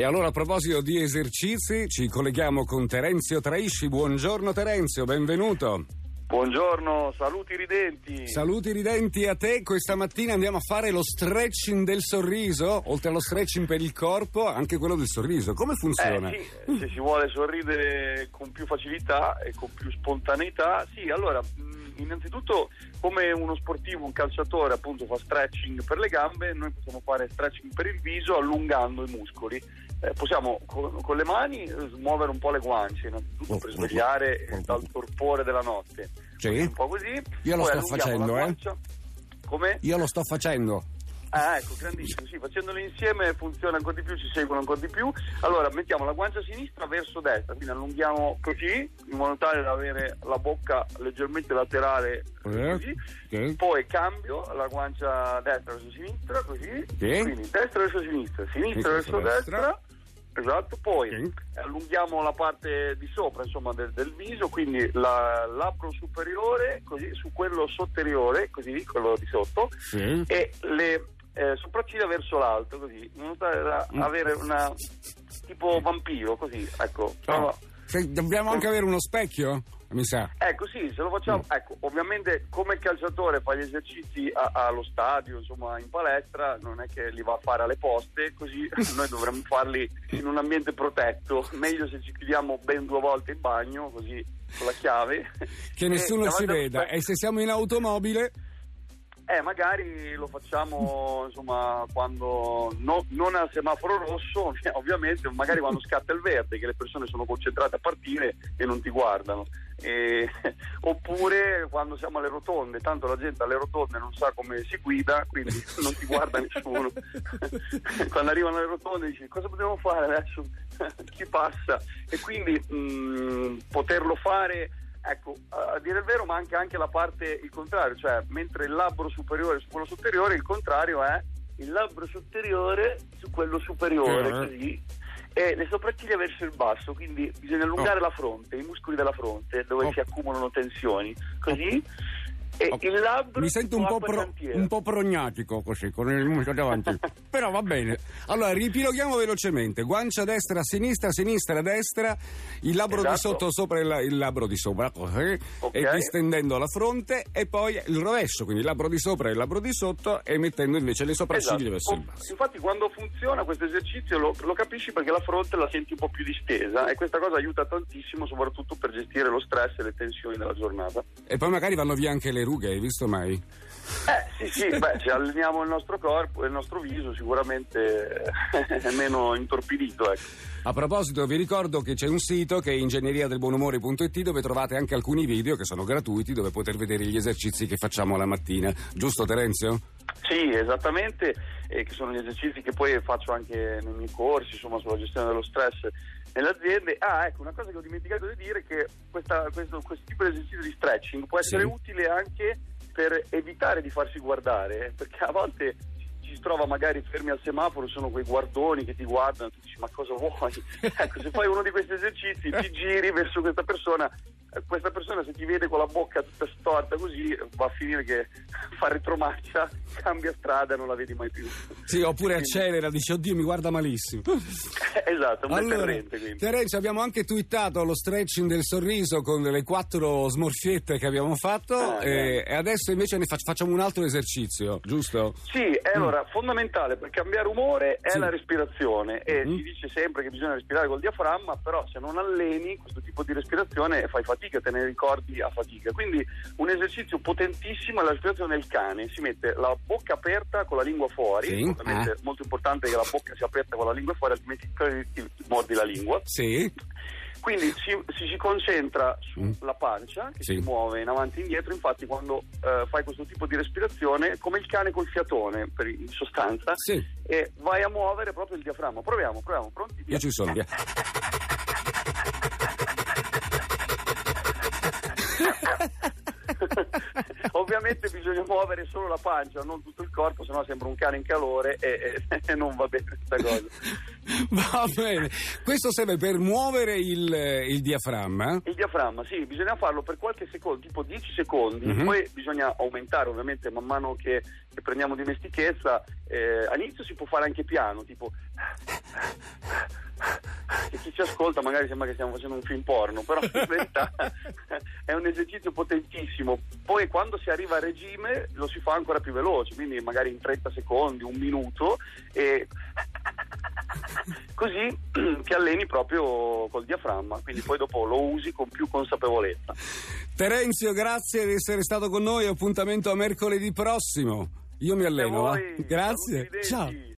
E allora a proposito di esercizi, ci colleghiamo con Terenzio Traisci. Buongiorno Terenzio, benvenuto. Buongiorno, saluti ridenti. Saluti ridenti a te. Questa mattina andiamo a fare lo stretching del sorriso, oltre allo stretching per il corpo, anche quello del sorriso. Come funziona? Eh, sì, se si vuole sorridere con più facilità e con più spontaneità, sì, allora innanzitutto come uno sportivo, un calciatore appunto fa stretching per le gambe, noi possiamo fare stretching per il viso allungando i muscoli. Eh, possiamo con, con, le mani smuovere un po' le guance, innanzitutto per svegliare dal torpore della notte. Sì. Un po' così. Io lo sto facendo, eh. Come? Io lo sto facendo. Ah, ecco, grandissimo, sì, facendolo insieme funziona ancora di più, ci seguono ancora di più. Allora, mettiamo la guancia sinistra verso destra, quindi allunghiamo così, in modo tale da avere la bocca leggermente laterale Eh, così. ok. Poi cambio la guancia destra verso sinistra, così. Sì. Quindi destra verso sinistra, sinistra verso verso destra. Esatto, poi Sì. allunghiamo la parte di sopra insomma, del, del viso, quindi la- labbro superiore così, su quello sotteriore, così, quello di sotto, Sì. e le eh, sopracciglia verso l'alto, così, in modo da Mm. avere una tipo vampiro, così, ecco. Oh, se- dobbiamo anche avere uno specchio? Mi sa. Ecco sì, se lo facciamo, Mm. ecco, ovviamente come calciatore fa gli esercizi a- allo stadio, insomma in palestra, non è che li va a fare alle poste, così noi dovremmo farli in un ambiente protetto, meglio se ci chiudiamo ben due volte in bagno, così con la chiave. Che nessuno ci veda. E se siamo in automobile? Eh, magari lo facciamo insomma quando no- non al semaforo rosso, ovviamente, magari quando scatta il verde, che le persone sono concentrate a partire e non ti guardano. E- oppure quando siamo alle rotonde, tanto la gente alle rotonde non sa come si guida, quindi non ti guarda nessuno. quando arrivano alle rotonde dici cosa dobbiamo fare adesso? Chi passa? E quindi mh, poterlo fare Ecco, a dire il vero manca anche la parte il contrario, cioè mentre il labbro superiore su quello superiore, il contrario è il labbro superiore su quello superiore, Eh. così, e le sopracciglia verso il basso, quindi bisogna allungare Oh. la fronte, i muscoli della fronte dove Oh. si accumulano tensioni, così, Oh. il labbro Mi sento un po', pro- un po' prognatico così, con il muscolo davanti. Però va bene. Allora, ripiloghiamo velocemente. Guancia destra, sinistra, sinistra, destra, il labbro di Esatto. sotto sopra il, il labbro di sopra, così, Ok. e distendendo la fronte, e poi il rovescio, quindi il labbro di sopra e il labbro di sotto, e mettendo invece le sopracciglia Esatto. verso il Oh, basso. Infatti quando funziona questo esercizio lo, lo capisci perché la fronte la senti un po' più distesa e questa cosa aiuta tantissimo soprattutto per gestire lo stress e le tensioni della giornata. E poi magari vanno via anche le rughe, hai visto mai? Eh sì sì, beh, se alleniamo il nostro corpo e il nostro viso sicuramente è meno intorpidito. Ecco. A proposito, vi ricordo che c'è un sito che è ingegneriadelbuonumore.it dove trovate anche alcuni video che sono gratuiti dove poter vedere gli esercizi che facciamo la mattina. Giusto Terenzio? Sì, esattamente, e che sono gli esercizi che poi faccio anche nei miei corsi, insomma, sulla gestione dello stress nelle aziende. Ah, ecco, una cosa che ho dimenticato di dire è che questa- questo, questo tipo di esercizio di stretching può essere Sì. utile anche per evitare di farsi guardare, eh, perché a volte ci si trova magari fermi al semaforo, sono quei guardoni che ti guardano, tu dici ma cosa vuoi? ecco, se fai uno di questi esercizi, ti giri verso questa persona, eh, questa persona se ti vede con la bocca tutta storta così va a finire che fa retromarcia, cambia strada e non la vedi mai più. Sì, oppure Quindi- accelera, dice oddio mi guarda malissimo. esatto, un Allora, quindi. Terenzio, abbiamo anche twittato lo stretching del sorriso con le quattro smorfiette che abbiamo fatto Ah, e, e adesso invece ne fac- facciamo un altro esercizio, giusto? Sì, e allora fondamentale per cambiare umore è Mm. Sì. la respirazione e Mhm. si dice sempre che bisogna respirare col diaframma, però se non alleni questo tipo di respirazione fai fatica, te ne ricordi a fatica. Quindi un esercizio potentissimo è la respirazione del cane, si mette la bocca aperta con la lingua fuori, Sì, ovviamente eh. è molto importante che la bocca sia aperta con la lingua fuori, altrimenti ti mordi la lingua. Sì. Quindi si, si, si concentra sulla pancia che Sì. si muove in avanti e indietro, infatti quando eh, fai questo tipo di respirazione, come il cane col fiatone per, in sostanza, Sì. e vai a muovere proprio il diaframma. Proviamo, proviamo, pronti? Via. Io ci sono, via. Ovviamente bisogna muovere solo la pancia, non tutto il corpo, sennò sembra un cane in calore e, e- e non va bene questa cosa. Va bene. Questo serve per muovere il, il diaframma. Il diaframma, sì, bisogna farlo per qualche secondo, tipo 10 secondi, Mhm. poi bisogna aumentare ovviamente man mano che, che prendiamo dimestichezza. Eh, all'inizio si può fare anche piano, tipo e chi ci ascolta magari sembra che stiamo facendo un film porno, però in verità è un esercizio potentissimo. Poi quando si arriva a regime lo si fa ancora più veloce, quindi magari in 30 secondi, un minuto e così ti alleni proprio col diaframma, quindi poi dopo lo usi con più consapevolezza. Terenzio, grazie di essere stato con noi, appuntamento a mercoledì prossimo. Io mi alleno, Grazie a voi, Grazie. Ciao.